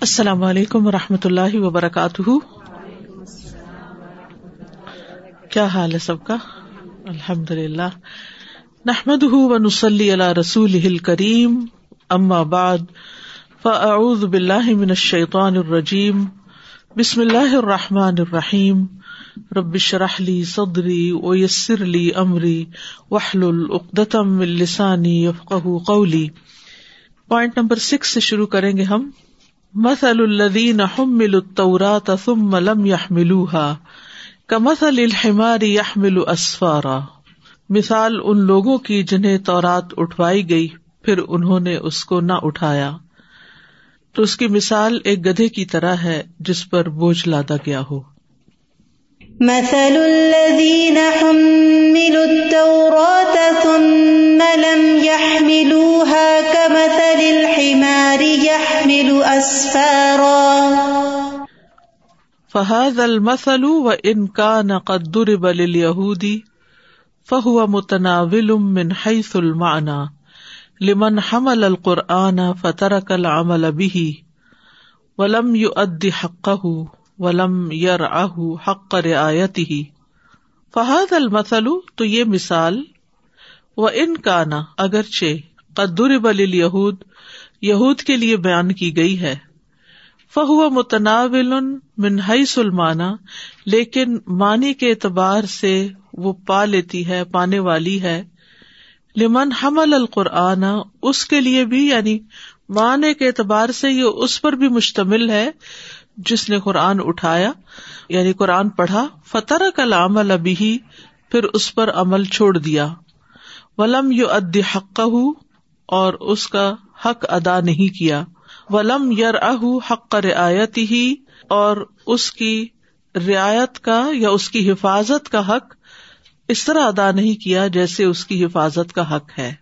السلام علیکم و رحمۃ اللہ وبرکاتہ۔ کیا حال ہے سب کا؟ الحمد للہ نحمد نسلی اللہ رسول کریم ام آباد فاعوذ باللہ من الشیطان الرجیم۔ بسم اللہ الرحمٰن الرحیم۔ ربش رحلی صدری ویسر لی امری۔ وحل العقدم السانی یفقہ قولی۔ پوائنٹ نمبر سکس سے شروع کریں گے ہم۔ مسل الدین حمل التورات ثم لم يحملوها كمثل الحمار يحمل اسفارا۔ مثال ان لوگوں کی جنہیں تورات اٹھوائی گئی، پھر انہوں نے اس کو نہ اٹھایا۔ تو اس کی مثال ایک گدھے کی طرح ہے جس پر بوجھ لادا گیا ہو۔ مثل الذين حملوا التوراة ثم لم يحمل فهذا المثل وإن كان قد ضرب لليهود فهو متناول من حيث المعنى. لمن حمل القرآن فترك العمل به ولم يؤد حقه ولم یر اہ حق رعایت ہی فہد المسل تو یہ مثال و ان کا اگرچہ قدر بل یہود یہود کے لیے بیان کی گئی ہے. فہو متناول منہائی سلمانا لیکن معنی کے اعتبار سے وہ پا لیتی ہے، پانے والی ہے۔ لمن حمل القرآن، اس کے لیے بھی یعنی معنی کے اعتبار سے یہ اس پر بھی مشتمل ہے، جس نے قرآن اٹھایا یعنی قرآن پڑھا فتح کلام ابھی پھر اس پر عمل چھوڑ دیا۔ ولم یو اد حق اور اس کا حق ادا نہیں کیا۔ ولم یر اہ حق رعایت ہی اور اس کی رعایت کا یا اس کی حفاظت کا حق اس طرح ادا نہیں کیا جیسے اس کی حفاظت کا حق ہے۔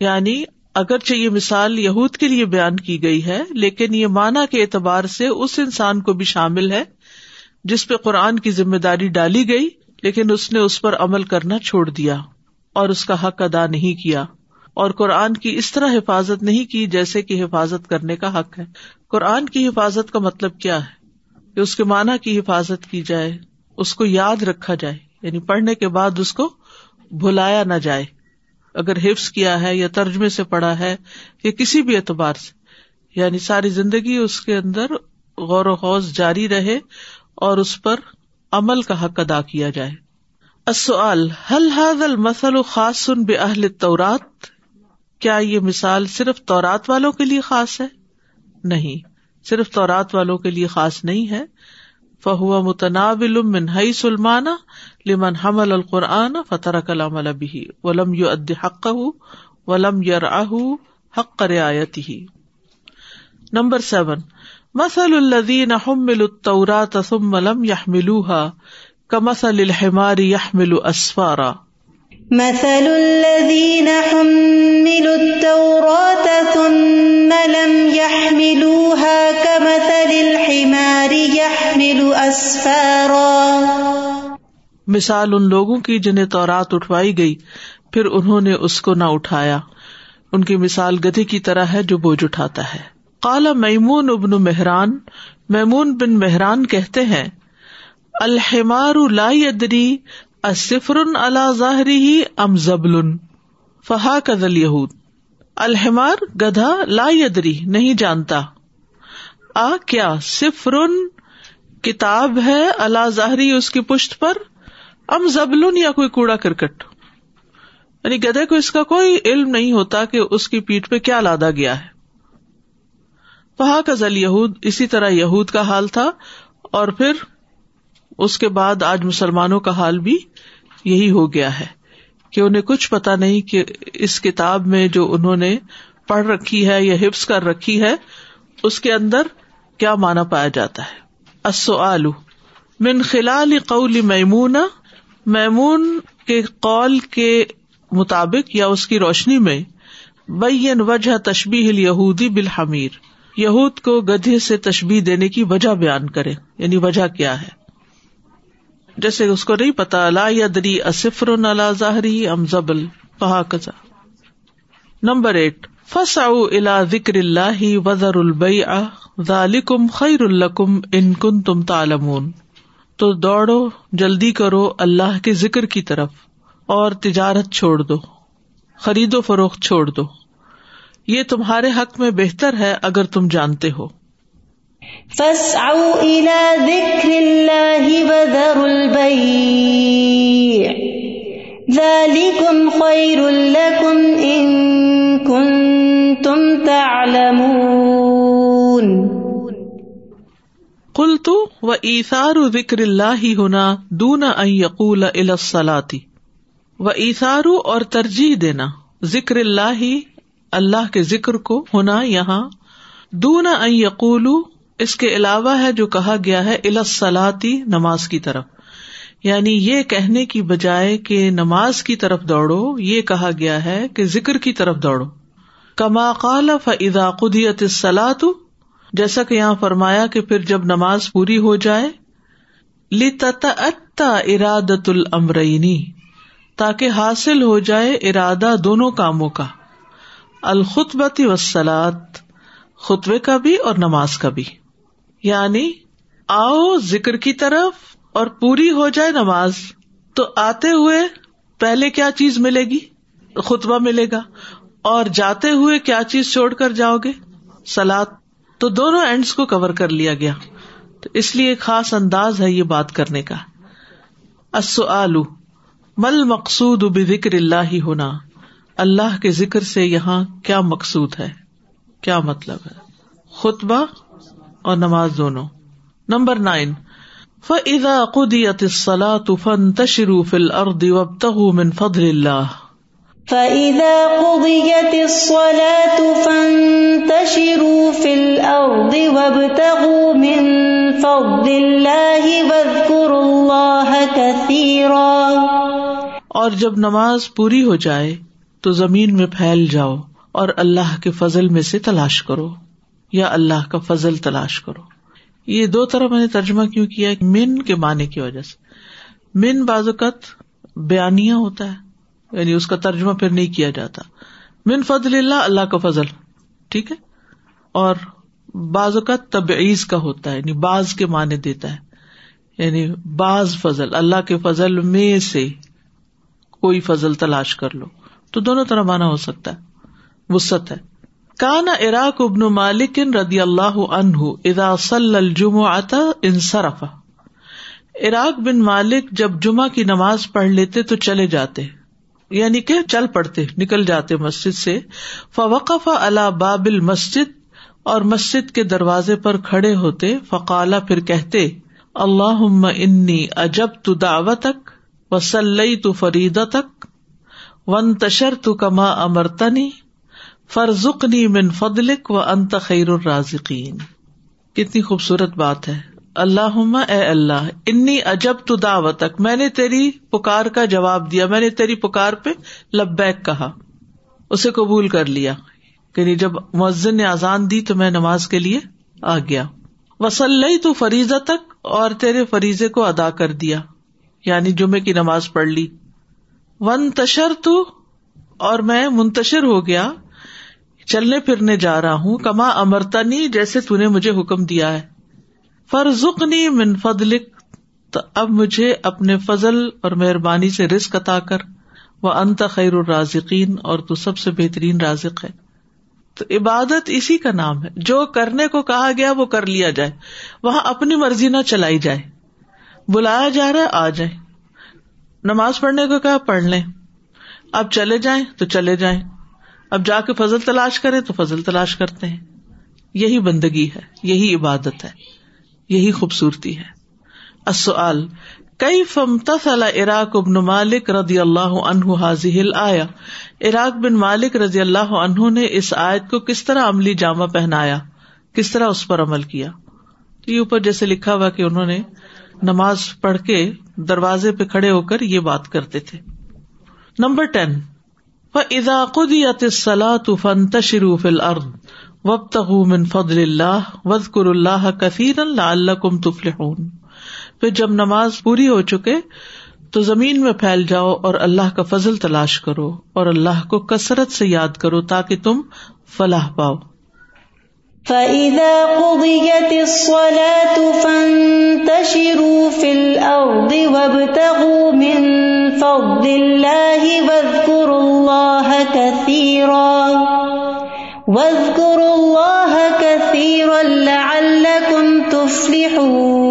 یعنی اگرچہ یہ مثال یہود کے لیے بیان کی گئی ہے، لیکن یہ مانا کے اعتبار سے اس انسان کو بھی شامل ہے جس پہ قرآن کی ذمہ داری ڈالی گئی، لیکن اس نے اس پر عمل کرنا چھوڑ دیا اور اس کا حق ادا نہیں کیا۔ اور قرآن کی اس طرح حفاظت نہیں کی جیسے کہ حفاظت کرنے کا حق ہے۔ قرآن کی حفاظت کا مطلب کیا ہے؟ کہ اس کے معنی کی حفاظت کی جائے، اس کو یاد رکھا جائے یعنی پڑھنے کے بعد اس کو بھلایا نہ جائے۔ اگر حفظ کیا ہے یا ترجمے سے پڑھا ہے یا کسی بھی اعتبار سے یعنی ساری زندگی اس کے اندر غور و خوص جاری رہے اور اس پر عمل کا حق ادا کیا جائے۔ حل حد المسل خاص سن بے اہل کیا یہ مثال صرف تورات والوں کے لیے خاص ہے؟ نہیں، صرف تورات والوں کے لیے خاص نہیں ہے۔ فہو متناول منہائی سلمانا لمن حمل القرآن فتح کلام البی ولم یو اد حق ولم یر حق رعایت ہی نمبر سیون مسل الدین حمل الطورات ثم لم يحملوها كمثل الحمار يحمل اسفارا۔ مثل الذين حملوا التوراة ثم لم يحملوها كمثل الحمار يحمل أسفارا. مثال ان لوگوں کی جنہیں تورات اٹھوائی گئی، پھر انہوں نے اس کو نہ اٹھایا۔ ان کی مثال گدھے کی طرح ہے جو بوجھ اٹھاتا ہے۔ کالا میمون ابن مہران، میمون بن مہران کہتے ہیں، الحمار لا يدري اصفر اللہ ظاہری ہی ام زبل؟ فہا کدل یہود الحمار گدھا لا يدري نہیں جانتا. آ، کیا صفر کتاب ہے اللہ ظاہری اس کی پشت پر؟ ام زبل یا کوئی کوڑا کرکٹ؟ یعنی گدے کو اس کا کوئی علم نہیں ہوتا کہ اس کی پیٹ پہ کیا لادا گیا ہے. وہاں کا یہود اسی طرح یہود کا حال تھا اور پھر اس کے بعد آج مسلمانوں کا حال بھی یہی ہو گیا ہے کہ انہیں کچھ پتا نہیں کہ اس کتاب میں جو انہوں نے پڑھ رکھی ہے یا حفظ کر رکھی ہے، اس کے اندر کیا مانا پایا جاتا ہے؟ من خلال قول میمون میمون کے قول کے مطابق یا اس کی روشنی میں، بین وجہ تشبی یہودی بالحمیر، یہود کو گدھے سے تشبی دینے کی وجہ بیان کرے یعنی وجہ کیا ہے؟ جیسے اس کو نہیں پتا، لا اصفر ظاہری ام زبل، کہا کزا۔ نمبر ایٹ فس الا ذکر اللہ وزر البئی ذالکم خیر الکم ان کن تم تالمون تو دوڑو، جلدی کرو اللہ کے ذکر کی طرف، اور تجارت چھوڑ دو، خرید و فروخت چھوڑ دو۔ یہ تمہارے حق میں بہتر ہے اگر تم جانتے ہو۔ فاسعوا الى ذکر اللہ وذروا البیع ذالکم خیر لکم ان کنتم تعلمون. قلت و ایثار ذکر اللہ ہونا دون ان یقول الى الصلاة. و اور ترجیح دینا، ذکر اللہ اللہ کے ذکر کو ہونا یہاں، دون ان یقول اس کے علاوہ ہے جو کہا گیا ہے الاسلاتی نماز کی طرف۔ یعنی یہ کہنے کی بجائے کہ نماز کی طرف دوڑو، یہ کہا گیا ہے کہ ذکر کی طرف دوڑو۔ کما قال فضا قدیت سلاۃ جیسا کہ یہاں فرمایا کہ پھر جب نماز پوری ہو جائے لتا ارادت المرینی تاکہ حاصل ہو جائے ارادہ دونوں کاموں کا۔ الخطبتی وسلات خطبے کا بھی اور نماز کا بھی۔ یعنی آؤ ذکر کی طرف اور پوری ہو جائے نماز۔ تو آتے ہوئے پہلے کیا چیز ملے گی؟ خطبہ ملے گا۔ اور جاتے ہوئے کیا چیز چھوڑ کر جاؤ گے؟ سلاد تو دونوں اینڈس کو کور کر لیا گیا۔ تو اس لیے خاص انداز ہے یہ بات کرنے کا۔ آلو مل مقصود ذکر اللہ ہی ہونا اللہ کے ذکر سے یہاں کیا مقصود ہے؟ کیا مطلب ہے؟ خطبہ اور نماز دونوں۔ Number nine. فضا قدیت الصلاة فانتشروا في الارض وابتغوا من فضل الله۔ فإذا قضيت الصلاة فانتشروا في الأرض وابتغوا من فضل الله واذكروا الله كثيرا۔ اور جب نماز پوری ہو جائے تو زمین میں پھیل جاؤ اور اللہ کے فضل میں سے تلاش کرو۔ یا اللہ کا فضل تلاش کرو۔ یہ دو طرح میں نے ترجمہ کیوں کیا من کے معنی کی وجہ سے۔ من بعض اوقات بیانیہ ہوتا ہے یعنی اس کا ترجمہ پھر نہیں کیا جاتا۔ من فضل اللہ اللہ کا فضل، ٹھیک ہے؟ اور بعض اوقات تبعیض کا ہوتا ہے یعنی بعض کے معنی دیتا ہے۔ یعنی بعض فضل، اللہ کے فضل میں سے کوئی فضل تلاش کر لو۔ تو دونوں طرح مانا ہو سکتا ہے وسط ہے۔ کانا عراق ابن مالک ردی اللہ عنہ ادا سل الجم آتا انصرف۔ عراق بن مالک جب جمعہ کی نماز پڑھ لیتے تو چلے جاتے۔ یعنی کہ چل پڑتے، نکل جاتے مسجد سے۔ فوقف اللہ بابل مسجد اور مسجد کے دروازے پر کھڑے ہوتے۔ فقالا پھر کہتے اللہ انی اجب تو دعوتک و سلئی تو فریدا تک ون تشر تو کما امرتنی فرزکنی من فضلک و انت خیر الرازقین۔ کتنی خوبصورت بات ہے۔ اللہ اے اللہ، انی اجب تو دعوتک۔ میں نے تیری پکار کا جواب دیا، میں نے تیری پکار پہ لبیک کہا۔ اسے قبول کر لیا۔ یعنی جب مؤذن نے آزان دی تو میں نماز کے لیے آ گیا۔ وسلئی تو فریضہ تک اور تیرے فریضے کو ادا کر دیا۔ یعنی جمعے کی نماز پڑھ لی۔ ون تشر تو اور میں منتشر ہو گیا۔ چلنے پھرنے جا رہا ہوں، کما امرتنی جیسے تو نے مجھے حکم دیا ہے۔ فرزنی من فضلک، تو اب مجھے اپنے فضل اور مہربانی سے رسک عطا کر۔ وہ انت خیر الرازقین، اور تو سب سے بہترین رازق ہے۔ تو عبادت اسی کا نام ہے۔ جو کرنے کو کہا گیا وہ کر لیا جائے۔ وہاں اپنی مرضی نہ چلائی جائے۔ بلایا جا رہا ہے، آ جائے۔ نماز پڑھنے کو کہا، پڑھ لیں۔ اب چلے جائیں تو چلے جائیں۔ اب جا کے فضل تلاش کرے تو فضل تلاش کرتے ہیں۔ یہی بندگی ہے، یہی عبادت ہے، یہی خوبصورتی ہے۔ کئی عراق ابن مالک رضی اللہ عنہ حاضل آیا عراق بن مالک رضی اللہ عنہ نے اس آیت کو کس طرح عملی جامع پہنایا؟ کس طرح اس پر عمل کیا؟ یہ اوپر جیسے لکھا ہوا کہ انہوں نے نماز پڑھ کے دروازے پہ کھڑے ہو کر یہ بات کرتے تھے۔ نمبر ٹین فضا قدیت الصلاۃ فانتشروا فی الارض وابتغوا من فضل اللہ واذکروا اللہ کثیرا لعلکم تفلحون۔ پھر جب نماز پوری ہو چکے، تو زمین میں پھیل جاؤ اور اللہ کا فضل تلاش کرو اور اللہ کو کثرت سے یاد کرو تاکہ تم فلاح پاؤ۔ فَإِذَا قُضِيَتِ الصَّلَاةُ فَانتَشِرُوا فِي الْأَرْضِ وَابْتَغُوا مِن فَضْلِ اللَّهِ وَاذْكُرُوا اللَّهَ كَثِيرًا. وَاذْكُرُوا اللَّهَ كَثِيرًا لَعَلَّكُمْ تُفْلِحُونَ.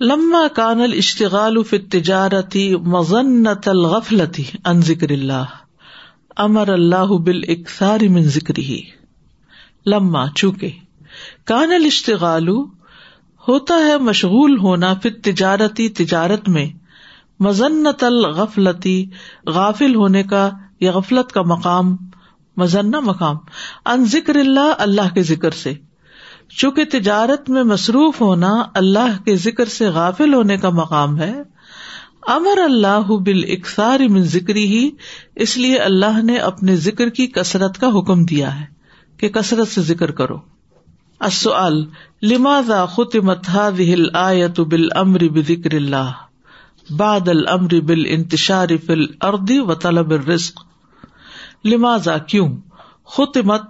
لما کان الاشتغال فی التجارتی مظنة الغفلة عن ذکر اللہ امر اللہ بل من ذکر لما چونکہ کان الاشتغال ہوتا ہے مشغول ہونا پھر تجارتی تجارت میں۔ مزنت الغفلتی، غافل ہونے کا یا غفلت کا مقام مزنہ مقام۔ ان ذکر اللہ اللہ کے ذکر سے۔ چونکہ تجارت میں مصروف ہونا اللہ کے ذکر سے غافل ہونے کا مقام ہے۔ امر اللہ بال اکثار من ذکری ہی اس لیے اللہ نے اپنے ذکر کی کثرت کا حکم دیا ہے کہ کثرت سے ذکر کرو۔ لماذا ختمت هذه الآية بالامر بذكر الله؟ بعد الامر بالانتشار في الارض وطلب الرزق. لماذا؟ کیوں؟ ختمت،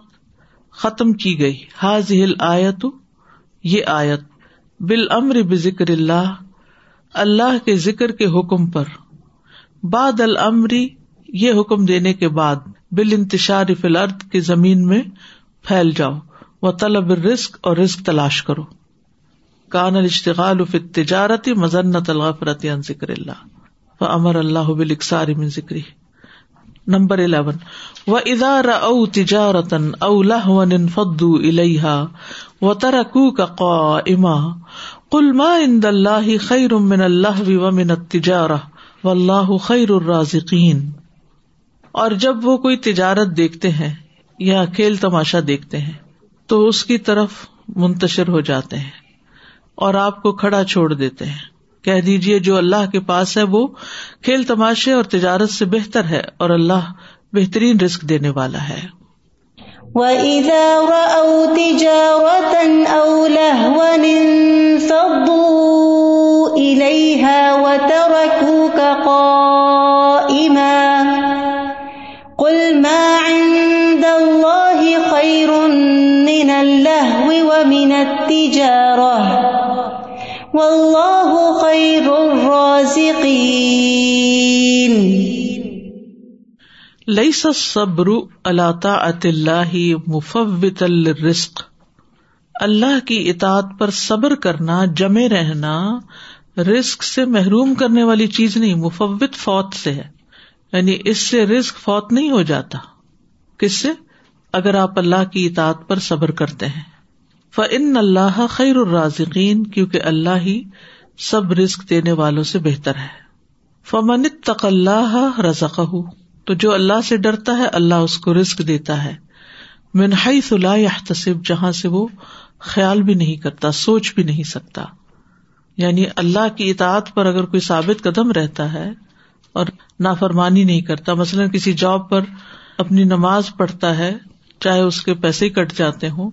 ختم کی گئی. هذه الآية، یہ آیت بالامر بذكر اللہ اللہ کے ذکر کے حکم پر. باد المری یہ حکم دینے کے بعد بال انتشار فلرد کی زمین میں پھیل جاؤ. وہ طلب رسک اور رسک تلاش کرو۔ کان الاشتغال فی تجارتی مزنت الغفرت عن ذکر اللہ۔ و امر اللہ بالکسار من ذکری نمبر الیون۔ و ادار او تجارتن او لہون فدو الیہا و ترکو قائما کل ما اند اللہ خیر من اللہ و من تجارہ و اللہ خیر الرازقین اور جب وہ کوئی تجارت دیکھتے ہیں یا کھیل تماشا دیکھتے ہیں تو اس کی طرف منتشر ہو جاتے ہیں اور آپ کو کھڑا چھوڑ دیتے ہیں۔ کہہ دیجیے جو اللہ کے پاس ہے وہ کھیل تماشے اور تجارت سے بہتر ہے اور اللہ بہترین رسک دینے والا ہے۔ وَإِذَا رَأَوْا تِجَارَةً أَوْ لَهْوًا انفضوا إِلَيْهَا وَتَرَكُوكَ اللَّهْوِ وَمِنَ التِّجَارَةِ. وَاللَّهُ خَيْرُ الرَّازِقِينَ. لئی صبر اللہ اللہ مفوت الرزق اللہ کی اطاعت پر صبر کرنا جمے رہنا رسک سے محروم کرنے والی چیز نہیں، مفوت فوت سے ہے۔ یعنی اس سے رسک فوت نہیں ہو جاتا۔ کس سے؟ اگر آپ اللہ کی اطاعت پر صبر کرتے ہیں۔ فن اللہ خیر الرازقین کیونکہ اللہ ہی سب رسک دینے والوں سے بہتر ہے۔ فمن تق اللہ رزق تو جو اللہ سے ڈرتا ہے، اللہ اس کو رسک دیتا ہے۔ منہائی صلاح تصب جہاں سے وہ خیال بھی نہیں کرتا، سوچ بھی نہیں سکتا۔ یعنی اللہ کی اطاعت پر اگر کوئی ثابت قدم رہتا ہے اور نافرمانی نہیں کرتا، مثلاً کسی جاب پر اپنی نماز پڑھتا ہے چاہے اس کے پیسے کٹ جاتے ہوں،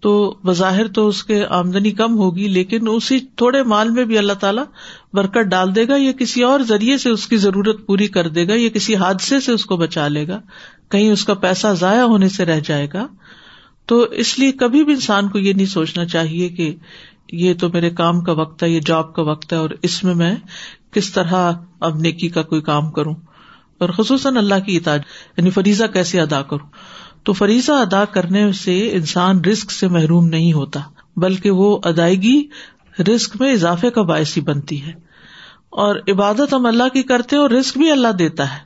تو بظاہر تو اس کے آمدنی کم ہوگی، لیکن اسی تھوڑے مال میں بھی اللہ تعالیٰ برکت ڈال دے گا، یا کسی اور ذریعے سے اس کی ضرورت پوری کر دے گا، یا کسی حادثے سے اس کو بچا لے گا، کہیں اس کا پیسہ ضائع ہونے سے رہ جائے گا۔ تو اس لیے کبھی بھی انسان کو یہ نہیں سوچنا چاہیے کہ یہ تو میرے کام کا وقت ہے، یہ جاب کا وقت ہے، اور اس میں میں کس طرح اب نیکی کا کوئی کام کروں۔ اور خصوصاً اللہ کی اطاعت یعنی فریضہ کیسے ادا کروں۔ تو فریضہ ادا کرنے سے انسان رسک سے محروم نہیں ہوتا، بلکہ وہ ادائیگی رسک میں اضافے کا باعث ہی بنتی ہے۔ اور عبادت ہم اللہ کی کرتے اور رسک بھی اللہ دیتا ہے۔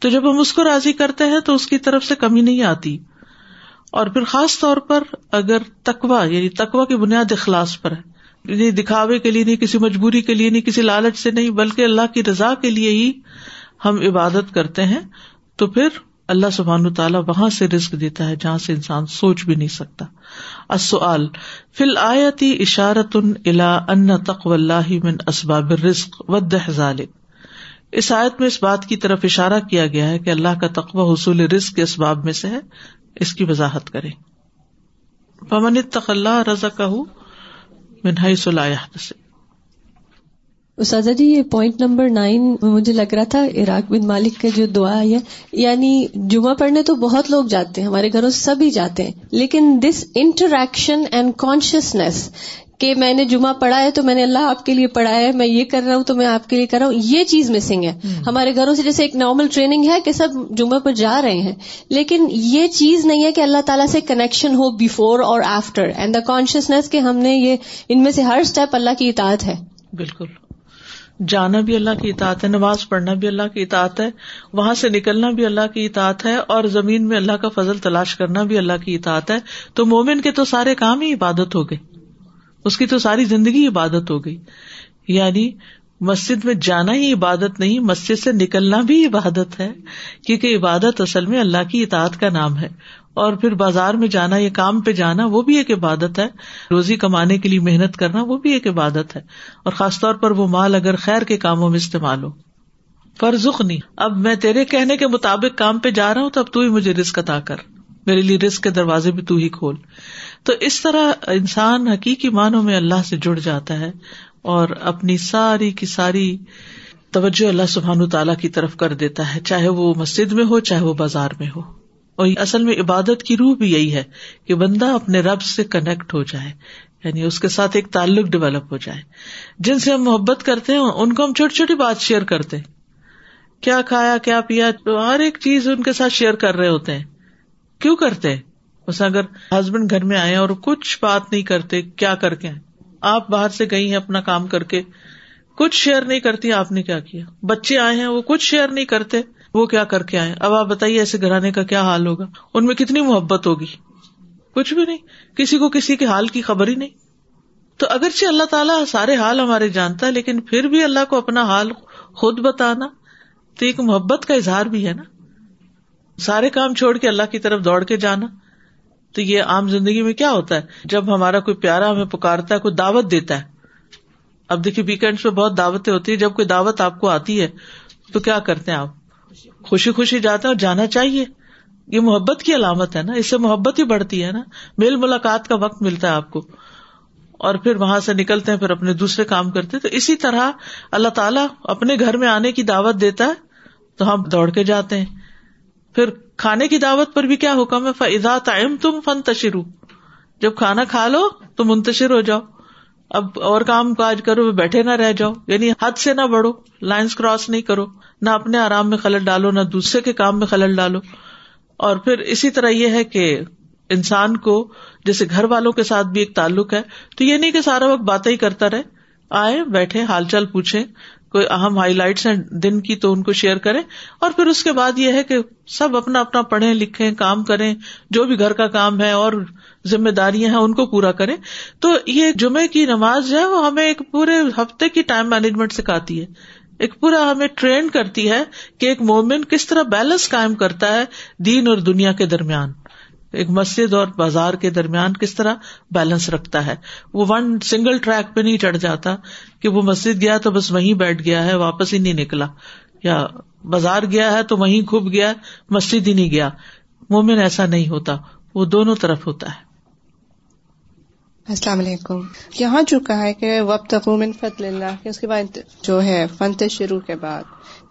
تو جب ہم اس کو راضی کرتے ہیں تو اس کی طرف سے کمی نہیں آتی۔ اور پھر خاص طور پر اگر تکوا یعنی تکوا کی بنیاد اخلاص پر ہے۔ یعنی دکھاوے کے لیے نہیں، کسی مجبوری کے لیے نہیں، کسی لالچ سے نہیں، بلکہ اللہ کی رضا کے لیے ہی ہم عبادت کرتے ہیں۔ تو پھر اللہ سبحان تعالیٰ وہاں سے رسک دیتا ہے جہاں سے انسان سوچ بھی نہیں سکتا۔ اصل فل آیتی اشارت الا ان تقو اللہ من اسباب رسک و دہل اس آیت میں اس بات کی طرف اشارہ کیا گیا ہے کہ اللہ کا تقوی حصول رسک کے اسباب میں سے ہے۔ اس کی وضاحت کرے پمن تخ اللہ رضا کہ منہائی صلاح سے اساتذہ جی یہ پوائنٹ نمبر نائن مجھے لگ رہا تھا عراق بن مالک کا جو دعا ہے یعنی جمعہ پڑھنے تو بہت لوگ جاتے ہیں ہمارے گھروں سے سبھی جاتے ہیں لیکن دس انٹریکشن اینڈ کانشیسنیس کہ میں نے جمعہ پڑھا ہے تو میں نے اللہ آپ کے لیے پڑھا ہے میں یہ کر رہا ہوں تو میں آپ کے لیے کر رہا ہوں یہ چیز مسنگ ہے۔ ہمارے گھروں سے جیسے ایک نارمل ٹریننگ ہے کہ سب جمعہ پر جا رہے ہیں لیکن یہ چیز نہیں ہے کہ اللہ تعالیٰ سے کنیکشن ہو بفور اور آفٹر اینڈ دا کانشیسنیس کہ ہم نے یہ ان میں سے ہر اسٹیپ اللہ کی اطاعت ہے۔ بالکل۔ جانا بھی اللہ کی اطاعت ہے، نماز پڑھنا بھی اللہ کی اطاعت ہے، وہاں سے نکلنا بھی اللہ کی اطاعت ہے، اور زمین میں اللہ کا فضل تلاش کرنا بھی اللہ کی اطاعت ہے۔ تو مومن کے تو سارے کام ہی عبادت ہو گئے۔ اس کی تو ساری زندگی عبادت ہو گئی۔ یعنی مسجد میں جانا ہی عبادت نہیں، مسجد سے نکلنا بھی عبادت ہے، کیونکہ عبادت اصل میں اللہ کی اطاعت کا نام ہے۔ اور پھر بازار میں جانا، یا کام پہ جانا، وہ بھی ایک عبادت ہے۔ روزی کمانے کے لیے محنت کرنا، وہ بھی ایک عبادت ہے۔ اور خاص طور پر وہ مال اگر خیر کے کاموں میں استعمال ہو۔ فرزخ نہیں اب میں تیرے کہنے کے مطابق کام پہ جا رہا ہوں، تو اب تو ہی مجھے رسک ادا کر۔ میرے لیے رسک کے دروازے بھی تو ہی کھول۔ تو اس طرح انسان حقیقی معنوں میں اللہ سے جڑ جاتا ہے اور اپنی ساری کی ساری توجہ اللہ سبحان تعالیٰ کی طرف کر دیتا ہے، چاہے وہ مسجد میں ہو، چاہے وہ بازار میں ہو۔ اور اصل میں عبادت کی روح بھی یہی ہے کہ بندہ اپنے رب سے کنیکٹ ہو جائے یعنی اس کے ساتھ ایک تعلق ڈیولپ ہو جائے۔ جن سے ہم محبت کرتے ہیں، ان کو ہم چھوٹی چھوٹی بات شیئر کرتے ہیں۔ کیا کھایا، کیا پیا، ہر ایک چیز ان کے ساتھ شیئر کر رہے ہوتے ہیں۔ کیوں کرتے بس اگر ہسبینڈ گھر میں آئے اور کچھ بات نہیں کرتے، کیا کر کے آپ باہر سے گئی ہیں اپنا کام کر کے، کچھ شیئر نہیں کرتی، آپ نے کیا کیا؟ بچے آئے ہیں، وہ کچھ شیئر نہیں کرتے۔ وہ کیا کر کے آئے؟ اب آپ بتائیے ایسے گھرانے کا کیا حال ہوگا؟ ان میں کتنی محبت ہوگی؟ کچھ بھی نہیں۔ کسی کو کسی کے حال کی خبر ہی نہیں۔ تو اگرچہ اللہ تعالیٰ سارے حال ہمارے جانتا ہے، لیکن پھر بھی اللہ کو اپنا حال خود بتانا تو ایک محبت کا اظہار بھی ہے نا۔ سارے کام چھوڑ کے اللہ کی طرف دوڑ کے جانا تو یہ عام زندگی میں کیا ہوتا ہے؟ جب ہمارا کوئی پیارا ہمیں پکارتا ہے، کوئی دعوت دیتا ہے۔ اب دیکھیے ویکینڈ پہ بہت دعوتیں ہوتی ہے جب کوئی دعوت آپ کو آتی ہے تو کیا کرتے ہیں آپ؟ خوشی خوشی جاتے ہیں اور جانا چاہیے۔ یہ محبت کی علامت ہے نا، اس سے محبت ہی بڑھتی ہے نا۔ میل ملاقات کا وقت ملتا ہے آپ کو۔ اور پھر وہاں سے نکلتے ہیں، پھر اپنے دوسرے کام کرتے تو اسی طرح اللہ تعالیٰ اپنے گھر میں آنے کی دعوت دیتا ہے، تو ہم دوڑ کے جاتے ہیں۔ پھر کھانے کی دعوت پر بھی کیا حکم ہے؟ فضا تائم تم فن تشرو جب کھانا کھا لو تو منتشر ہو جاؤ۔ اب اور کام کاج کرو، بیٹھے نہ رہ جاؤ یعنی حد سے نہ بڑھو لائنس کراس نہیں کرو، نہ اپنے آرام میں خلل ڈالو، نہ دوسرے کے کام میں خلل ڈالو۔ اور پھر اسی طرح یہ ہے کہ انسان کو جیسے گھر والوں کے ساتھ بھی ایک تعلق ہے، تو یہ نہیں کہ سارا وقت باتیں ہی کرتا رہے، آئے، بیٹھے، حال چال پوچھے کوئی اہم ہائی لائٹس ہیں دن کی تو ان کو شیئر کریں۔ اور پھر اس کے بعد یہ ہے کہ سب اپنا اپنا پڑھیں، لکھیں، کام کریں، جو بھی گھر کا کام ہے اور ذمہ داریاں ہیں، ان کو پورا کریں۔ تو یہ جمعے کی نماز جو ہے، وہ ہمیں ایک پورے ہفتے کی ٹائم مینجمنٹ سکھاتی ہے۔ ایک پورا ہمیں ٹرین کرتی ہے کہ ایک مومن کس طرح بیلنس قائم کرتا ہے دین اور دنیا کے درمیان۔ ایک مسجد اور بازار کے درمیان کس طرح بیلنس رکھتا ہے؟ وہ ون سنگل ٹریک پہ نہیں چڑھ جاتا کہ وہ مسجد گیا تو بس وہیں بیٹھ گیا ہے، واپس ہی نہیں نکلا۔ یا بازار گیا ہے تو وہیں کھب گیا، مسجد ہی نہیں گیا۔ مومن ایسا نہیں ہوتا، وہ دونوں طرف ہوتا ہے۔ السلام علیکم۔ یہاں جو کہا ہے کہ وقت من فضل اللہ اس کے بعد جو ہے فنت شروع کے بعد،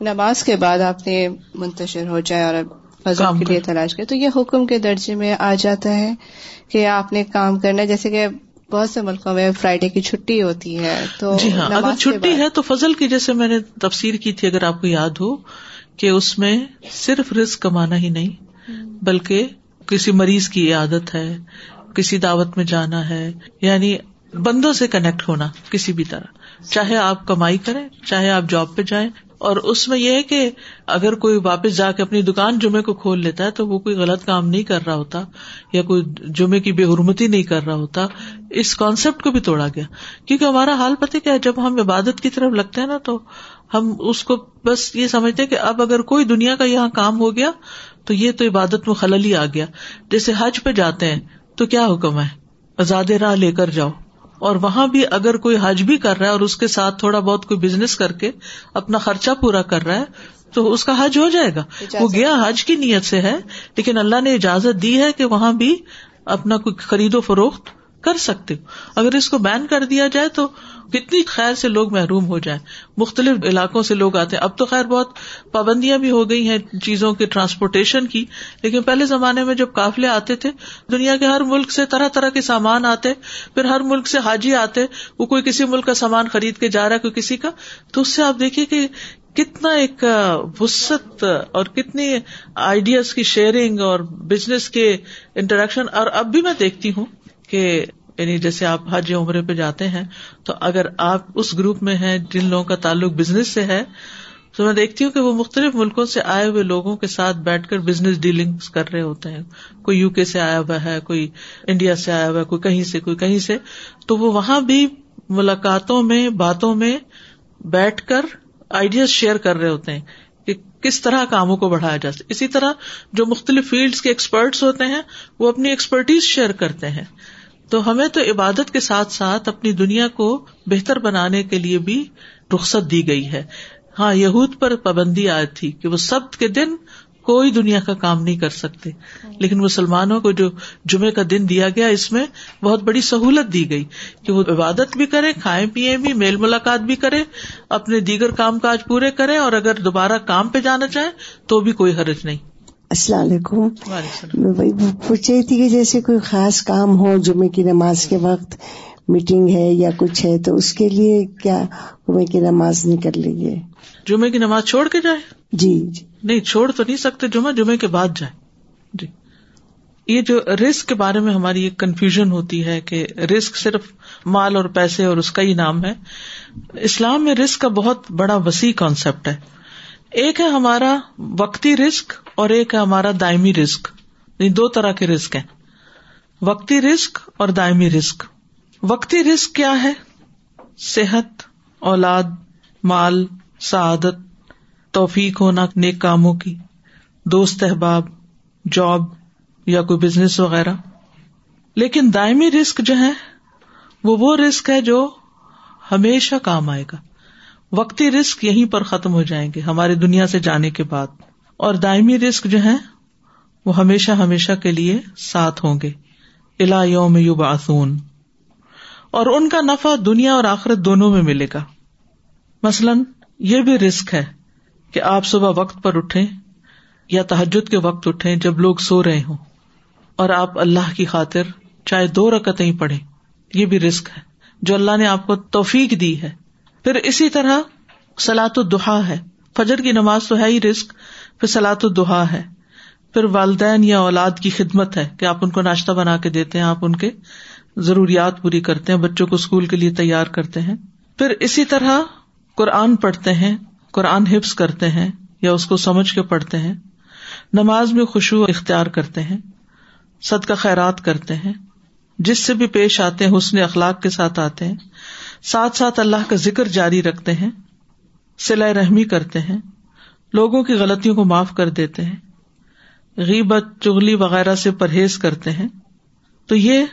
نماز کے بعد آپ نے منتشر ہو جائے اور فضل کے لیے تلاش کرے۔ تو یہ حکم کے درجے میں آ جاتا ہے کہ آپ نے کام کرنا جیسے کہ بہت سے ملکوں میں فرائیڈے کی چھٹی ہوتی ہے تو جی ہاں اگر چھٹی ہے تو فضل کی جیسے میں نے تفسیر کی تھی اگر آپ کو یاد ہو کہ اس میں صرف رسک کمانا ہی نہیں بلکہ کسی مریض کی عادت ہے کسی دعوت میں جانا ہے یعنی بندوں سے کنیکٹ ہونا کسی بھی طرح۔ چاہے آپ کمائی کریں چاہے آپ جاب پہ جائیں اور اس میں یہ ہے کہ اگر کوئی واپس جا کے اپنی دکان جمعے کو کھول لیتا ہے تو وہ کوئی غلط کام نہیں کر رہا ہوتا یا کوئی جمعے کی بے حرمتی نہیں کر رہا ہوتا۔ اس کانسیپٹ کو بھی توڑا گیا۔ کیونکہ ہمارا حال پتہ کیا ہے، جب ہم عبادت کی طرف لگتے ہیں نا تو ہم اس کو بس یہ سمجھتے کہ اب اگر کوئی دنیا کا یہاں کام ہو گیا تو یہ تو عبادت میں خلل ہی آ گیا۔ جیسے حج پہ جاتے ہیں تو کیا حکم ہے؟ آزاد راہ لے کر جاؤ۔ اور وہاں بھی اگر کوئی حج بھی کر رہا ہے اور اس کے ساتھ تھوڑا بہت کوئی بزنس کر کے اپنا خرچہ پورا کر رہا ہے تو اس کا حج ہو جائے گا۔ وہ گیا حج کی نیت سے ہے لیکن اللہ نے اجازت دی ہے کہ وہاں بھی اپنا کوئی خرید و فروخت کر سکتے۔ ہو اگر اس کو بین کر دیا جائے تو کتنی خیر سے لوگ محروم ہو جائیں۔ مختلف علاقوں سے لوگ آتے ہیں۔ اب تو خیر بہت پابندیاں بھی ہو گئی ہیں چیزوں کی ٹرانسپورٹیشن کی۔ لیکن پہلے زمانے میں جب قافلے آتے تھے، دنیا کے ہر ملک سے طرح طرح کے سامان آتے، پھر ہر ملک سے حاجی آتے۔ وہ کوئی کسی ملک کا سامان خرید کے جا رہا ہے، کوئی کسی کا۔ تو اس سے آپ دیکھیے کہ کتنا ایک وسط اور کتنی آئیڈیاز کی شیئرنگ اور بزنس کے انٹریکشن اور اب بھی میں دیکھتی ہوں کہ یعنی جیسے آپ حج عمرے پہ جاتے ہیں، تو اگر آپ اس گروپ میں ہیں جن لوگوں کا تعلق بزنس سے ہے، تو میں دیکھتی ہوں کہ وہ مختلف ملکوں سے آئے ہوئے لوگوں کے ساتھ بیٹھ کر بزنس ڈیلنگ کر رہے ہوتے ہیں۔ کوئی یو کے سے آیا ہوا ہے، کوئی انڈیا سے آیا ہوا ہے، کوئی کہیں سے، کوئی کہیں سے۔ تو وہ وہاں بھی ملاقاتوں میں، باتوں میں بیٹھ کر آئیڈیاز شیئر کر رہے ہوتے ہیں کہ کس طرح کاموں کو بڑھایا جا سکتا اسی طرح جو مختلف فیلڈس کے ایکسپرٹس ہوتے ہیں، وہ اپنی ایکسپرٹیز شیئر کرتے ہیں۔ تو ہمیں تو عبادت کے ساتھ ساتھ اپنی دنیا کو بہتر بنانے کے لیے بھی رخصت دی گئی ہے۔ ہاں یہود پر پابندی آئی تھی کہ وہ سب کے دن کوئی دنیا کا کام نہیں کر سکتے۔ لیکن مسلمانوں کو جو جمعے کا دن دیا گیا، اس میں بہت بڑی سہولت دی گئی کہ وہ عبادت بھی کرے کھائے پیئے بھی، میل ملاقات بھی کرے اپنے دیگر کام کاج پورے کرے اور اگر دوبارہ کام پہ جانا چاہے تو بھی کوئی حرج نہیں۔ السلام علیکم۔ میں وہی پوچھ رہی تھی کہ جیسے کوئی خاص کام ہو جمعے کی نماز کے وقت میٹنگ ہے یا کچھ ہے تو اس کے لیے کیا جمعے کی نماز نہیں کر لیجیے جمعے کی نماز چھوڑ کے جائے؟ جی جی۔ نہیں چھوڑ تو نہیں سکتے جمعہ جمعے کے بعد جائے جی۔ یہ جو رسک کے بارے میں ہماری ایک کنفیوژن ہوتی ہے کہ رسک صرف مال اور پیسے اور اس کا ہی نام ہے۔ اسلام میں رسک کا بہت بڑا وسیع کانسیپٹ ہے۔ ایک ہے ہمارا وقتی رسک اور ایک ہے ہمارا دائمی رسک یعنی دو طرح کے رسک ہیں۔ وقتی رسک اور دائمی رسک وقتی رسک کیا ہے؟ صحت، اولاد، مال، سعادت، توفیق ہونا، نیک کاموں کی۔ دوست احباب، جاب یا کوئی بزنس وغیرہ۔ لیکن دائمی رسک جو ہے، وہ وہ رسک ہے جو ہمیشہ کام آئے گا۔ وقتی رسک یہیں پر ختم ہو جائیں گے ہماری دنیا سے جانے کے بعد۔ اور دائمی رسک جو ہے وہ ہمیشہ ہمیشہ کے لیے ساتھ ہوں گے۔ الا یوم یو باسون اور ان کا نفع دنیا اور آخرت دونوں میں ملے گا۔ مثلاً، یہ بھی رسک ہے کہ آپ صبح وقت پر اٹھیں یا تحجد کے وقت اٹھیں جب لوگ سو رہے ہوں۔ اور آپ اللہ کی خاطر چاہے دو رکتیں پڑھیں۔ یہ بھی رسک ہے۔ جو اللہ نے آپ کو توفیق دی ہے۔ پھر اسی طرح سلاۃ الدحا ہے۔ فجر کی نماز تو ہے ہی رسک پھر سلاۃ الدحا ہے۔ پھر والدین یا اولاد کی خدمت ہے کہ آپ ان کو ناشتہ بنا کے دیتے ہیں، آپ ان کے ضروریات پوری کرتے ہیں، بچوں کو اسکول کے لیے تیار کرتے ہیں۔ پھر اسی طرح قرآن پڑھتے ہیں، قرآن حفظ کرتے ہیں یا اس کو سمجھ کے پڑھتے ہیں۔ نماز میں خوشبو اختیار کرتے ہیں سد کا خیرات کرتے ہیں۔ جس سے بھی پیش آتے ہیں، حسن اخلاق کے ساتھ آتے ہیں۔ ساتھ ساتھ اللہ کا ذکر جاری رکھتے ہیں سلا رحمی کرتے ہیں، لوگوں کی غلطیوں کو معاف کر دیتے ہیں، غیبت چگلی وغیرہ سے پرہیز کرتے ہیں۔ تو یہ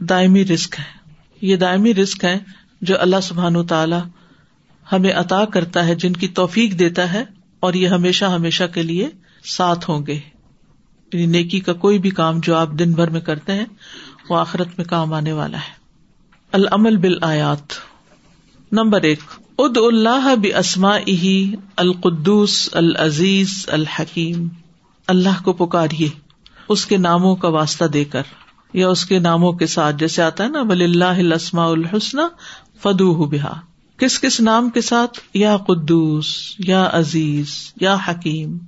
دائمی رسک ہے۔ یہ دائمی رسک ہے جو اللہ سبحان و تعالی ہمیں عطا کرتا ہے، جن کی توفیق دیتا ہے اور یہ ہمیشہ ہمیشہ کے لیے ساتھ ہوں گے۔ یعنی نیکی کا کوئی بھی کام جو آپ دن بھر میں کرتے ہیں، وہ آخرت میں کام آنے والا ہے۔ العمل بل آیات نمبر ایک اد اللہ بسما اہی القدس العزیز الحکیم۔ اللہ کو پکاریے، اس کے ناموں کا واسطہ دے کر، یا اس کے ناموں کے ساتھ، جیسے آتا ہے نا ولی اللہ السما الحسن فدو بحا کس کس نام کے ساتھ؟ یا قدوس، یا عزیز، یا حکیم۔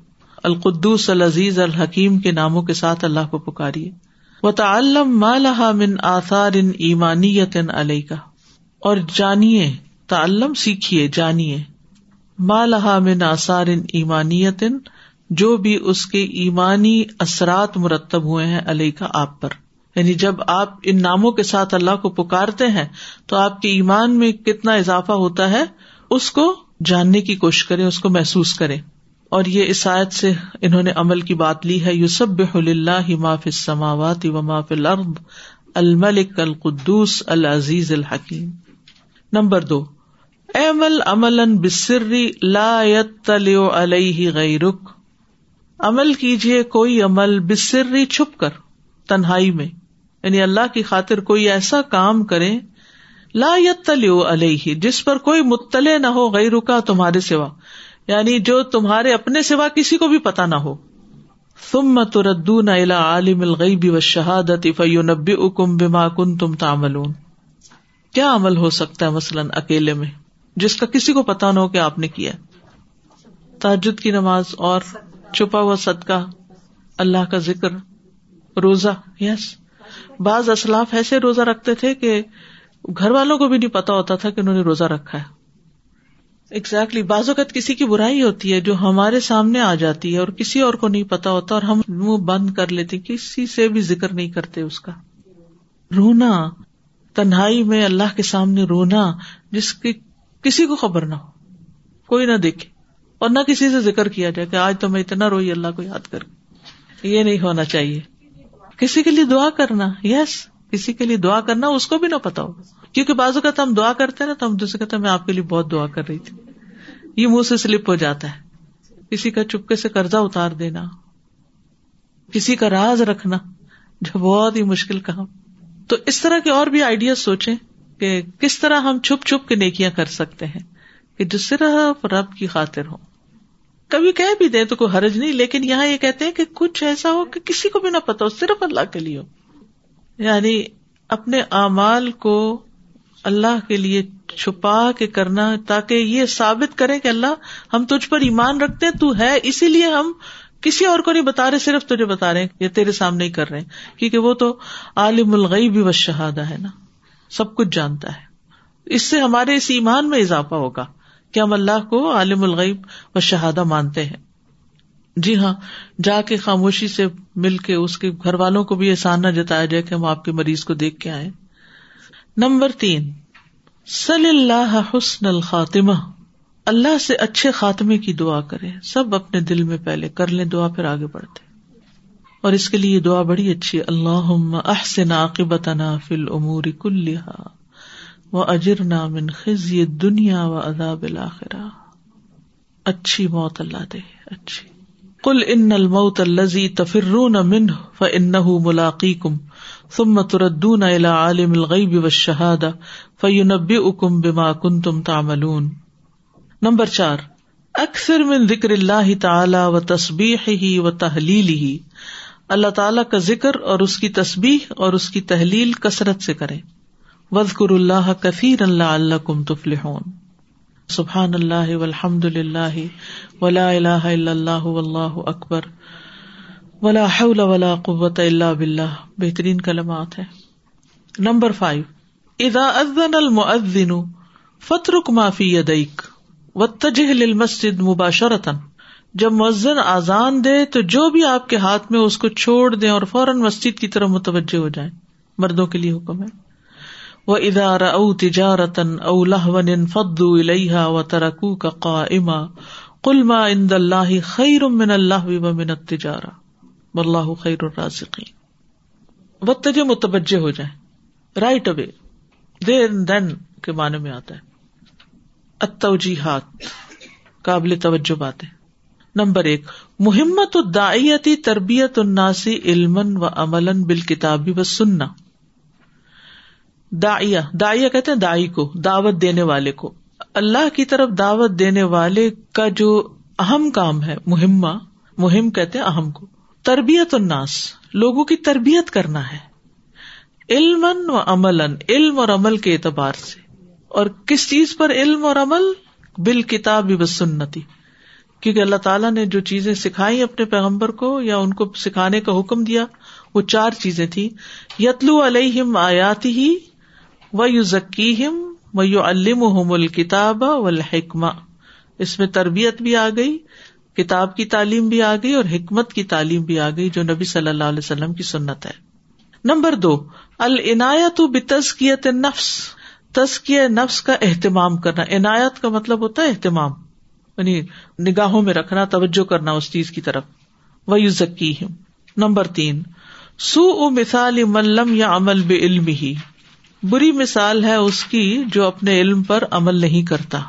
القدوس العزیز الحکیم کے ناموں کے ساتھ اللہ کو پکاریے۔ و تعلم مالہ من آثار ان ایمانیت علیہ کا اور جانیے تعلم سیکھیے، جانیے۔ مالہ من آثار ان ایمانیت، جو بھی اس کے ایمانی اثرات مرتب ہوئے ہیں علیہ کا آپ پر۔ یعنی جب آپ ان ناموں کے ساتھ اللہ کو پکارتے ہیں، تو آپ کے ایمان میں کتنا اضافہ ہوتا ہے، اس کو جاننے کی کوشش کریں، اس کو محسوس کریں۔ اور یہ عیسائیت سے انہوں نے عمل کی بات لی ہے یوسب اللہ ماف السماوات و ماف الارض، الملک القدوس العزیز الحکیم۔ نمبر دو۔ ایمل عمل بسری لا علیہ غیرک عمل کیجیے کوئی عمل بسری چھپ کر، تنہائی میں۔ یعنی اللہ کی خاطر کوئی ایسا کام کرے لا یتلو علیہ جس پر کوئی مطلع نہ ہو غیر کا تمہارے سوا۔ یعنی جو تمہارے اپنے سوا کسی کو بھی پتا نہ ہو۔ ثم تردون الى عالم الغیب والشہادت فینبئکم بما کنتم تعملون۔ کیا عمل ہو سکتا ہے مثلاً اکیلے میں؟ جس کا کسی کو پتا نہ ہو کہ آپ نے کیا تاجد کی نماز اور چھپا ہوا صدقہ، اللہ کا ذکر، روزہ، یس۔ بعض اسلاف ایسے روزہ رکھتے تھے کہ گھر والوں کو بھی نہیں پتا ہوتا تھا کہ انہوں نے روزہ رکھا ہے۔ ایگزیکٹلی بعض اوقات کسی کی برائی ہوتی ہے جو ہمارے سامنے آ جاتی ہے اور کسی اور کو نہیں پتا ہوتا اور ہم منہ بند کر لیتے کسی سے بھی ذکر نہیں کرتے اس کا۔ رونا، تنہائی میں اللہ کے سامنے رونا، جس کی کسی کو خبر نہ ہو، کوئی نہ دیکھے اور نہ کسی سے ذکر کیا جائے کہ آج تو میں اتنا روئی، اللہ کو یاد کر۔ یہ نہیں ہونا چاہیے۔ کسی کے لیے دعا کرنا یس کسی کے لیے دعا کرنا، اس کو بھی نہ پتا ہو۔ کیونکہ بازو کا ہم دعا کرتے نا، تو ہم دوسرے کہتے ہیں، میں آپ کے لیے بہت دعا کر رہی تھی۔ یہ منہ سے سلپ ہو جاتا ہے۔ کسی کا چپکے سے قرضہ اتار دینا، کسی کا راز رکھنا، جو بہت ہی مشکل کام۔ تو اس طرح کے اور بھی آئیڈیا سوچیں۔ کہ کس طرح ہم چھپ چھپ کے نیکیاں کر سکتے ہیں کہ جس صرف رب کی خاطر ہو کبھی کہہ بھی دیں تو کوئی حرج نہیں، لیکن یہاں یہ کہتے ہیں کہ کچھ ایسا ہو کہ کسی کو بھی نہ پتا ہو، صرف اللہ کے لیے ہو۔ یعنی اپنے اعمال کو اللہ کے لیے چھپا کے کرنا تاکہ یہ ثابت کرے کہ اللہ ہم تجھ پر ایمان رکھتے تو ہے، اسی لیے ہم کسی اور کو نہیں بتا رہے، صرف تجھے بتا رہے یہ تیرے سامنے ہی کر رہے کیونکہ وہ تو عالم الغی بھی و شہادہ ہے نا۔ سب کچھ جانتا ہے۔ اس سے ہمارے اس ایمان میں اضافہ ہوگا کہ ہم اللہ کو عالم الغیب و شہادہ مانتے ہیں۔ جی ہاں جا کے خاموشی سے مل کے اس کے گھر والوں کو بھی احسان نہ جتایا جائے کہ ہم آپ کے مریض کو دیکھ کے آئے۔ نمبر تین، صلی اللہ حسن الخاتمہ۔ اللہ سے اچھے خاتمے کی دعا کرے سب اپنے دل میں پہلے کر لیں، دعا پھر آگے بڑھتے۔ اور اس کے لیے دعا بڑی اچھی اللہ احسن عاقبتنا فی الامور کلها و اجرنا من خزی دنیا و عذاب الاخرہ۔ اچھی موت اللہ دے، اچھی۔ کل ان الموت الزی تفرون من ف ان ملاقی کم ثم تردون الى عالم الغیب و شہاد بما کن تم تاملون نمبر چار، اکثر من ذکر اللہ تعالی و تصبیح و تحلیل اللہ تعالی کا ذکر اور اس کی تصبیح اور اس کی تحلیل کثرت سے کرے وزقر اللہ کثیر اللہ اللہ کم تفلحون۔ سبحان اللہ والحمد للہ ولا الہ الا اللہ واللہ اکبر۔ ولا حول ولا قوت الا باللہ۔ بہترین کلمات ہے نمبر فائیو اذا اذن المؤذن فترک ما فی یدیک واتجہ للمسجد مباشرتا جب مؤذن آزان دے تو جو بھی آپ کے ہاتھ میں اس کو چھوڑ دیں اور فوراً مسجد کی طرف متوجہ ہو جائیں۔ مردوں کے لیے حکم ہے۔ وہ ادار او تجارتن او لہون فدو الحا و ترکو کا قا اما کلما اند اللہ خیر من اللہ و من تجارا اللہ خیر الرازقین و تج متوجہ ہو جائے رائٹ اوے دیر دین کے معنی میں آتا ہے۔ اتوجیحات قابل توجہ باتیں۔ نمبر ایک محمت الدائیتی تربیت الناسی علم و عمل بال کتابی و سننا دائیا دائیا کہتے ہیں دائی کو، دعوت دینے والے کو۔ اللہ کی طرف دعوت دینے والے کا جو اہم کام ہے، مہمہ، مہم کہتے ہیں اہم کو۔ تربیت الناس، لوگوں کی تربیت کرنا ہے۔ علم و عمل علم اور عمل کے اعتبار سے۔ اور کس چیز پر علم اور عمل؟ بال کتاب سنتی۔ کیونکہ اللہ تعالیٰ نے جو چیزیں سکھائی اپنے پیغمبر کو یا ان کو سکھانے کا حکم دیا، وہ چار چیزیں تھی یتلو علیہم آیاتی ہی و یو ذکیم و یو علم الکتاب و الحکمہ اس میں تربیت بھی آ گئی، کتاب کی تعلیم بھی آ گئی اور حکمت کی تعلیم بھی آ گئی، جو نبی صلی اللہ علیہ وسلم کی سنت ہے۔ نمبر دو العنایت بتزکیت نفس تزکی نفس کا اہتمام کرنا۔ عنایت کا مطلب ہوتا ہے اہتمام۔ یعنی نگاہوں میں رکھنا، توجہ کرنا اس چیز کی طرف۔ وہ یو ذکی نمبر تین سو او مثال ملم یا عمل بے علم ہی بری مثال ہے اس کی جو اپنے علم پر عمل نہیں کرتا۔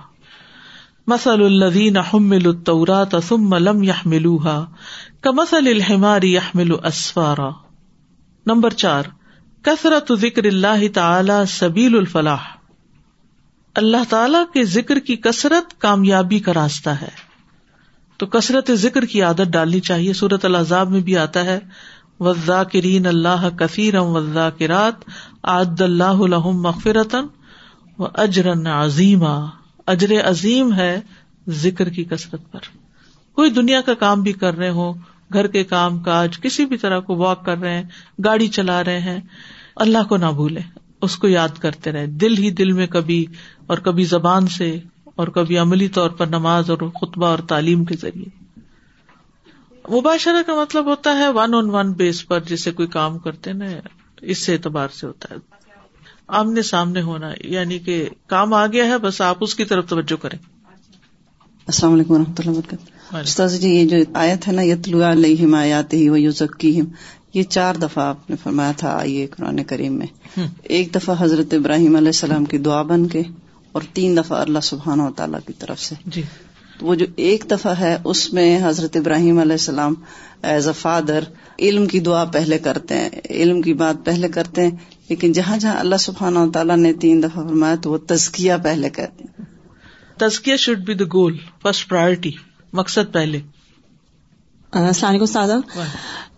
مسل الدین حمل الطورات ثم لم يحملوها۔ كمثل الحمار يحمل اسفارا۔ نمبر چار، کثرت ذکر اللہ تعالی سبیل الفلاح۔ اللہ تعالی کے ذکر کی کثرت کامیابی کا راستہ ہے۔ تو کثرت ذکر کی عادت ڈالنی چاہیے۔ صورت العذاب میں بھی آتا ہے وزا کرین اللہ کثیر وزا کرات آد اللہ مغفرتن و اجرن عظیم اجر عظیم ہے ذکر کی کثرت پر۔ کوئی دنیا کا کام بھی کر رہے ہو گھر کے کام کاج، کسی بھی طرح کو واک کر رہے ہیں، گاڑی چلا رہے ہیں، اللہ کو نہ بھولے اس کو یاد کرتے رہے دل ہی دل میں کبھی اور کبھی زبان سے اور کبھی عملی طور پر نماز اور خطبہ اور تعلیم کے ذریعے۔ مباشرہ کا مطلب ہوتا ہے ون آن ون بیس پر جسے کوئی کام کرتے نا اس سے اعتبار سے ہوتا ہے۔ آمنے سامنے ہونا یعنی کہ کام آ گیا ہے بس آپ اس کی طرف توجہ کریں۔ السلام علیکم و رحمۃ اللہ وبرکاتہ۔ استاذ جی یہ جو آیت ہے نا یتلو علیہم آیات ہی و یوزکیہم یہ چار دفعہ آپ نے فرمایا تھا آئیے قرآن کریم میں۔ ایک دفعہ حضرت ابراہیم علیہ السلام کی دعا بن کے اور تین دفعہ اللہ سبحان و تعالیٰ کی طرف سے۔ جی۔ وہ جو ایک دفعہ ہے اس میں حضرت ابراہیم علیہ السلام ایز اے فادر علم کی دعا پہلے کرتے ہیں علم کی بات پہلے کرتے ہیں لیکن جہاں جہاں اللہ سبحان و تعالیٰ نے تین دفعہ فرمایا تو وہ تزکیہ پہلے کرتے ہیں۔ تزکیہ should be the goal first priority مقصد پہلے۔ السلام علیکم سادہ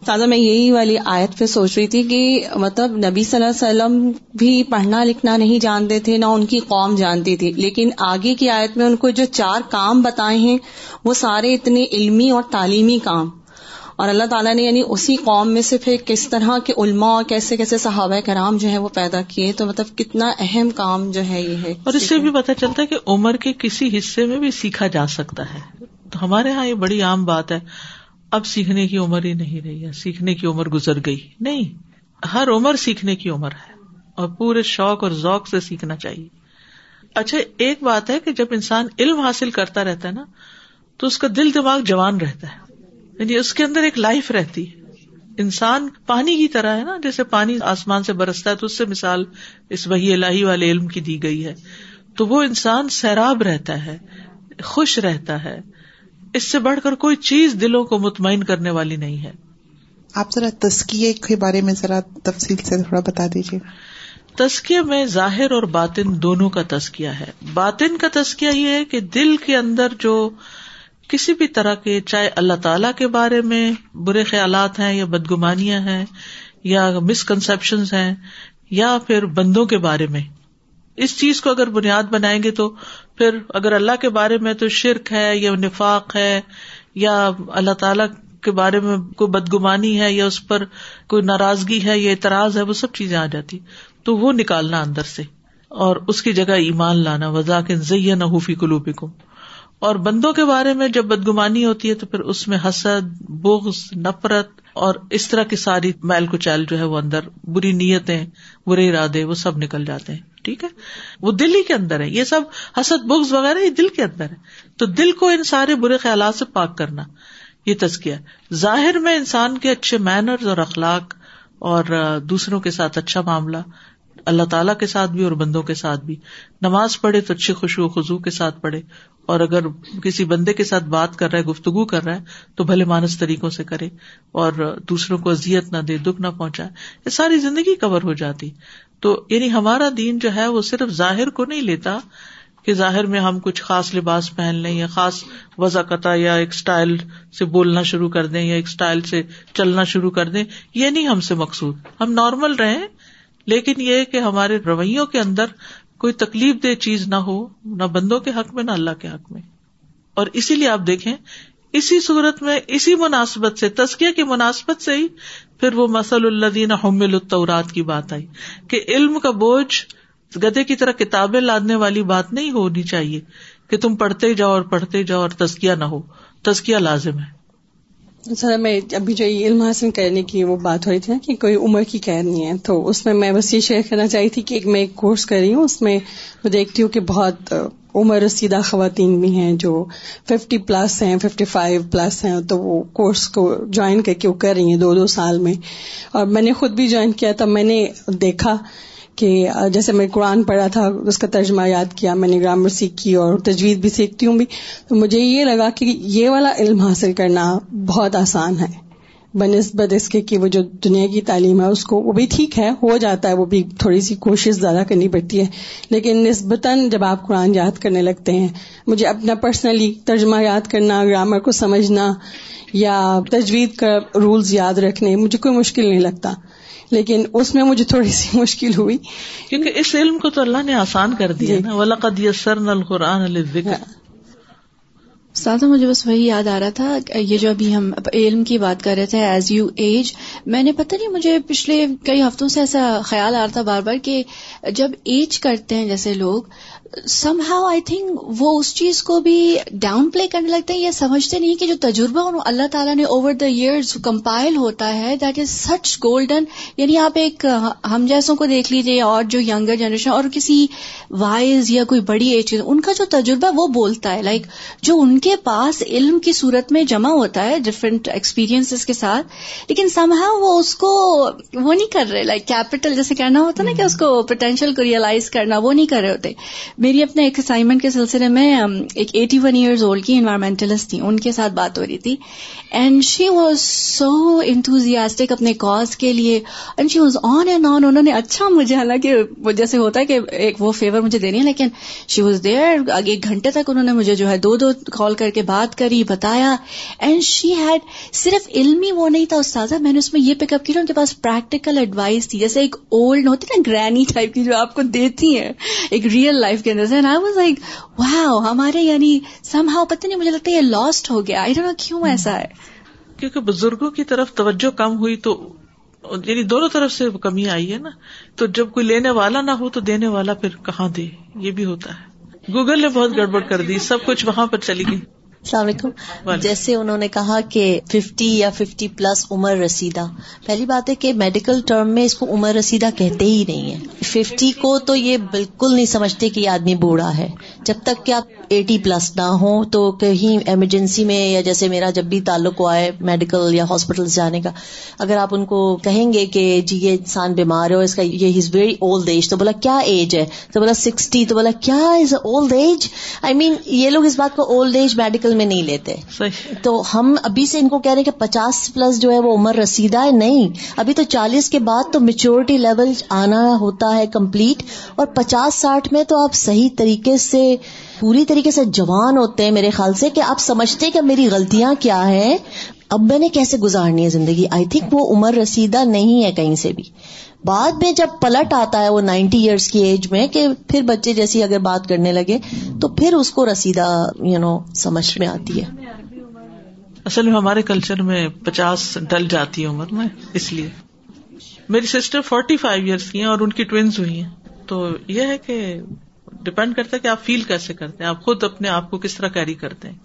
سادہ میں یہی والی آیت پہ سوچ رہی تھی کہ مطلب نبی صلی اللہ علیہ وسلم بھی پڑھنا لکھنا نہیں جانتے تھے، نہ ان کی قوم جانتی تھی۔ لیکن آگے کی آیت میں ان کو جو چار کام بتائے ہیں، وہ سارے اتنے علمی اور تعلیمی کام۔ اور اللہ تعالیٰ نے یعنی اسی قوم میں سے پھر کس طرح کے علماء اور کیسے کیسے صحابہ کرام جو ہے وہ پیدا کیے، تو مطلب کتنا اہم کام جو ہے یہ ہے۔ اور اس سے بھی پتا چلتا ہے کہ عمر کے کسی حصے میں بھی سیکھا جا سکتا ہے۔ تو ہمارے یہاں یہ بڑی عام بات ہے۔ اب سیکھنے کی عمر ہی نہیں رہی ہے، سیکھنے کی عمر گزر گئی۔ نہیں، ہر عمر سیکھنے کی عمر ہے۔ اور پورے شوق اور ذوق سے سیکھنا چاہیے۔ اچھا ایک بات ہے کہ جب انسان علم حاصل کرتا رہتا ہے نا، تو اس کا دل دماغ جوان رہتا ہے۔ یعنی اس کے اندر ایک لائف رہتی ہے۔ انسان پانی کی طرح ہے نا، جیسے پانی آسمان سے برستا ہے تو اس سے مثال اس وہی الہی والے علم کی دی گئی ہے۔ تو وہ انسان سیراب رہتا ہے، خوش رہتا ہے۔ اس سے بڑھ کر کوئی چیز دلوں کو مطمئن کرنے والی نہیں ہے۔ آپ ذرا تسکیے کے بارے میں ذرا تفصیل سے تھوڑا بتا دیجیے۔ تسکیہ میں ظاہر اور باطن دونوں کا تسکیہ ہے۔ باطن کا تسکیہ یہ ہے کہ دل کے اندر جو کسی بھی طرح کے چاہے اللہ تعالی کے بارے میں برے خیالات ہیں یا بدگمانیاں ہیں یا مسکنسپشن ہیں یا پھر بندوں کے بارے میں۔ اس چیز کو اگر بنیاد بنائیں گے تو پھر اگر اللہ کے بارے میں تو شرک ہے یا نفاق ہے یا اللہ تعالی کے بارے میں کوئی بدگمانی ہے یا اس پر کوئی ناراضگی ہے یا اعتراض ہے، وہ سب چیزیں آ جاتی۔ تو وہ نکالنا اندر سے۔ اور اس کی جگہ ایمان لانا۔ وزاک نہ حفیق کلوبکم اور بندوں کے بارے میں جب بدگمانی ہوتی ہے تو پھر اس میں حسد، بغض، نفرت اور اس طرح کی ساری میل کچیل جو ہے وہ اندر، بری نیتیں، برے ارادے، وہ سب نکل جاتے ہیں۔ ٹھیک ہے؟ وہ دل ہی کے اندر ہے۔ یہ سب حسد، بغض وغیرہ یہ دل کے اندر ہے۔ تو دل کو ان سارے برے خیالات سے پاک کرنا، یہ تزکیہ ظاہر میں انسان کے اچھے مینرز اور اخلاق اور دوسروں کے ساتھ اچھا معاملہ، اللہ تعالیٰ کے ساتھ بھی اور بندوں کے ساتھ بھی۔ نماز پڑھے تو اچھی خوشو خزو کے ساتھ پڑھے۔ اور اگر کسی بندے کے ساتھ بات کر رہا ہے، گفتگو کر رہا ہے، تو بھلے مانس طریقوں سے کرے۔ اور دوسروں کو ازیت نہ دے، دکھ نہ پہنچائے۔ یہ ساری زندگی کور ہو جاتی۔ تو یعنی ہمارا دین جو ہے وہ صرف ظاہر کو نہیں لیتا کہ ظاہر میں ہم کچھ خاص لباس پہن لیں یا خاص وضاقت یا ایک اسٹائل سے بولنا شروع کر دیں یا ایک اسٹائل سے چلنا شروع کر دیں، یہ نہیں ہم سے مقصود۔ ہم نارمل رہیں، لیکن یہ کہ ہمارے رویوں کے اندر کوئی تکلیف دہ چیز نہ ہو، نہ بندوں کے حق میں، نہ اللہ کے حق میں۔ اور اسی لیے آپ دیکھیں اسی صورت میں اسی مناسبت سے تسکیہ کی مناسبت سے ہی پھر وہ مسل الدین حمل التورات کی بات آئی کہ علم کا بوجھ گدے کی طرح کتابیں لادنے والی بات نہیں ہونی چاہیے کہ تم پڑھتے جاؤ اور پڑھتے جاؤ اور تسکیہ نہ ہو۔ تسکیہ لازم ہے۔ سر میں ابھی جو علم حاصل کرنے کی وہ بات ہو رہی تھی نا کہ کوئی عمر کی قید نہیں ہے۔ تو اس میں میں بس یہ شیئر کرنا چاہی تھی کہ میں ایک کورس کر رہی ہوں، اس میں میں دیکھتی ہوں کہ بہت عمر رسیدہ خواتین بھی ہیں جو ففٹی پلس ہیں، ففٹی فائیو پلس ہیں، تو وہ کورس کو جوائن کر کے وہ کر رہی ہیں دو دو سال میں۔ اور میں نے خود بھی جوائن کیا تب میں نے دیکھا کہ جیسے میں قرآن پڑھا تھا، اس کا ترجمہ یاد کیا، میں نے گرامر سیکھی اور تجویز بھی سیکھتی ہوں بھی، تو مجھے یہ لگا کہ یہ والا علم حاصل کرنا بہت آسان ہے۔ بنسبت اس کے کہ وہ جو دنیا کی تعلیم ہے، اس کو، وہ بھی ٹھیک ہے، ہو جاتا ہے، وہ بھی تھوڑی سی کوشش زیادہ کرنی پڑتی ہے۔ لیکن نسبتاً جب آپ قرآن یاد کرنے لگتے ہیں، مجھے اپنا پرسنلی ترجمہ یاد کرنا، گرامر کو سمجھنا یا تجوید کا رولز یاد رکھنے، مجھے کوئی مشکل نہیں لگتا۔ لیکن اس میں مجھے تھوڑی سی مشکل ہوئی۔ کیونکہ اس علم کو تو اللہ نے آسان کر دیا جی۔ سر نل قرآن ساتھ مجھے بس وہی یاد آ رہا تھا یہ جو ابھی ہم علم کی بات کر رہے تھے ایز یو ایج میں نے پتہ نہیں مجھے پچھلے کئی ہفتوں سے ایسا خیال آ رہا تھا بار بار کہ جب ایج کرتے ہیں جیسے لوگ سم ہاؤ آئی تھنک وہ اس چیز کو بھی ڈاؤن پلے کرنے لگتے ہیں، یہ سمجھتے نہیں کہ جو تجربہ اللہ تعالیٰ نے اوور دا ایئرز کمپائل ہوتا ہے دیٹ از سچ گولڈن یعنی آپ ایک، ہم جیسوں کو دیکھ لیجیے اور جو ینگر جنریشن اور کسی وائز یا کوئی بڑی ایج ان کا جو تجربہ وہ بولتا ہے لائک جو ان کے پاس علم کی صورت میں جمع ہوتا ہے ڈفرینٹ ایکسپیرینس کے ساتھ، لیکن سم ہاؤ وہ اس کو، وہ نہیں کر رہے لائک کیپٹل جیسے کہنا ہوتا نا کہ اس کو پوٹینشیل کو ریئلائز کرنا، وہ نہیں کر رہے ہوتے۔ میری اپنے ایک اسائنمنٹ کے سلسلے میں ایک ایٹی ون ایئرز اولڈ کی انوائرمنٹلسٹ تھی، ان کے ساتھ بات ہو رہی تھی۔ اینڈ شی واز سو انتوزیاسٹک اپنے کاز کے لیے۔ And she was on and on انہوں نے اچھا مجھے، حالانکہ جیسے ہوتا ہے کہ ایک وہ فیور مجھے دینی ہے، لیکن شی واز دیئر ایک گھنٹے تک انہوں نے مجھے جو ہے دو دو کال کر کے بات کری، بتایا۔ اینڈ شی ہیڈ صرف علمی وہ نہیں تھا، استاذہ، میں نے اس میں یہ پک اپ کیا ان کے پاس پریکٹیکل ایڈوائس تھی۔ جیسے ایک اولڈ ہوتی نا گرینی ٹائپ کی جو آپ کو دیتی ہے ایک ریئل لائف کے اندر آئی واز لائک واو ہمارے یعنی سم ہاؤ پتہ نہیں، مجھے لگتا ہے یہ لاسٹ ہو گیا. آئی ڈونٹ کیوں ایسا ہے. کیونکہ بزرگوں کی طرف توجہ کم ہوئی تو یعنی دونوں طرف سے کمی آئی ہے نا. تو جب کوئی لینے والا نہ ہو تو دینے والا پھر کہاں دے؟ یہ بھی ہوتا ہے. گوگل نے بہت گڑبڑ کر دی. سب کچھ وہاں پر چلی گئی. السلام علیکم۔ جیسے انہوں نے کہا کہ ففٹی یا ففٹی پلس عمر رسیدہ۔ پہلی بات ہے کہ میڈیکل ٹرم میں اس کو عمر رسیدہ کہتے ہی نہیں ہے ففٹی کو تو یہ بالکل نہیں سمجھتے کہ یہ آدمی بوڑھا ہے۔ جب تک کہ آپ ایٹی پلس نہ ہو تو کہیں ایمرجنسی میں یا جیسے میرا جب بھی تعلق ہے میڈیکل یا ہاسپٹل جانے کا اگر آپ ان کو کہیں گے کہ جی یہ انسان بیمار ہو اس کا یہ از ویری اولڈ ایج تو بولا کیا ایج ہے؟ تو بولا سکسٹی تو بولا کیا از اولڈ ایج؟ آئی مین یہ لوگ اس بات کو اولڈ ایج میڈیکل میں نہیں لیتے۔ تو ہم ابھی سے ان کو کہہ رہے ہیں کہ پچاس پلس جو ہے وہ عمر رسیدہ ہے نہیں۔ ابھی تو چالیس کے بعد تو میچورٹی لیول آنا ہوتا ہے کمپلیٹ اور پچاس ساٹھ میں تو آپ صحیح طریقے سے پوری طریقے سے جوان ہوتے ہیں میرے خیال سے کہ آپ سمجھتے کہ میری غلطیاں کیا ہیں۔ اب میں نے کیسے گزارنی ہے زندگی؟ آئی تھنک وہ عمر رسیدہ نہیں ہے کہیں سے بھی۔ بعد میں جب پلٹ آتا ہے وہ نائنٹی ایئرس کی ایج میں کہ پھر بچے جیسی اگر بات کرنے لگے تو پھر اس کو رسیدہ یو نو سمجھ میں آتی ہے۔ اصل میں ہمارے کلچر میں پچاس ڈل جاتی ہے عمر میں، اس لیے۔ میری سسٹر فورٹی فائیو ایئرس کی ہیں اور ان کی ٹوینس ہوئی ہیں۔ تو یہ ہے کہ ڈپینڈ کرتا ہے کہ آپ فیل کیسے کرتے ہیں، آپ خود اپنے آپ کو کس طرح کیری کرتے ہیں۔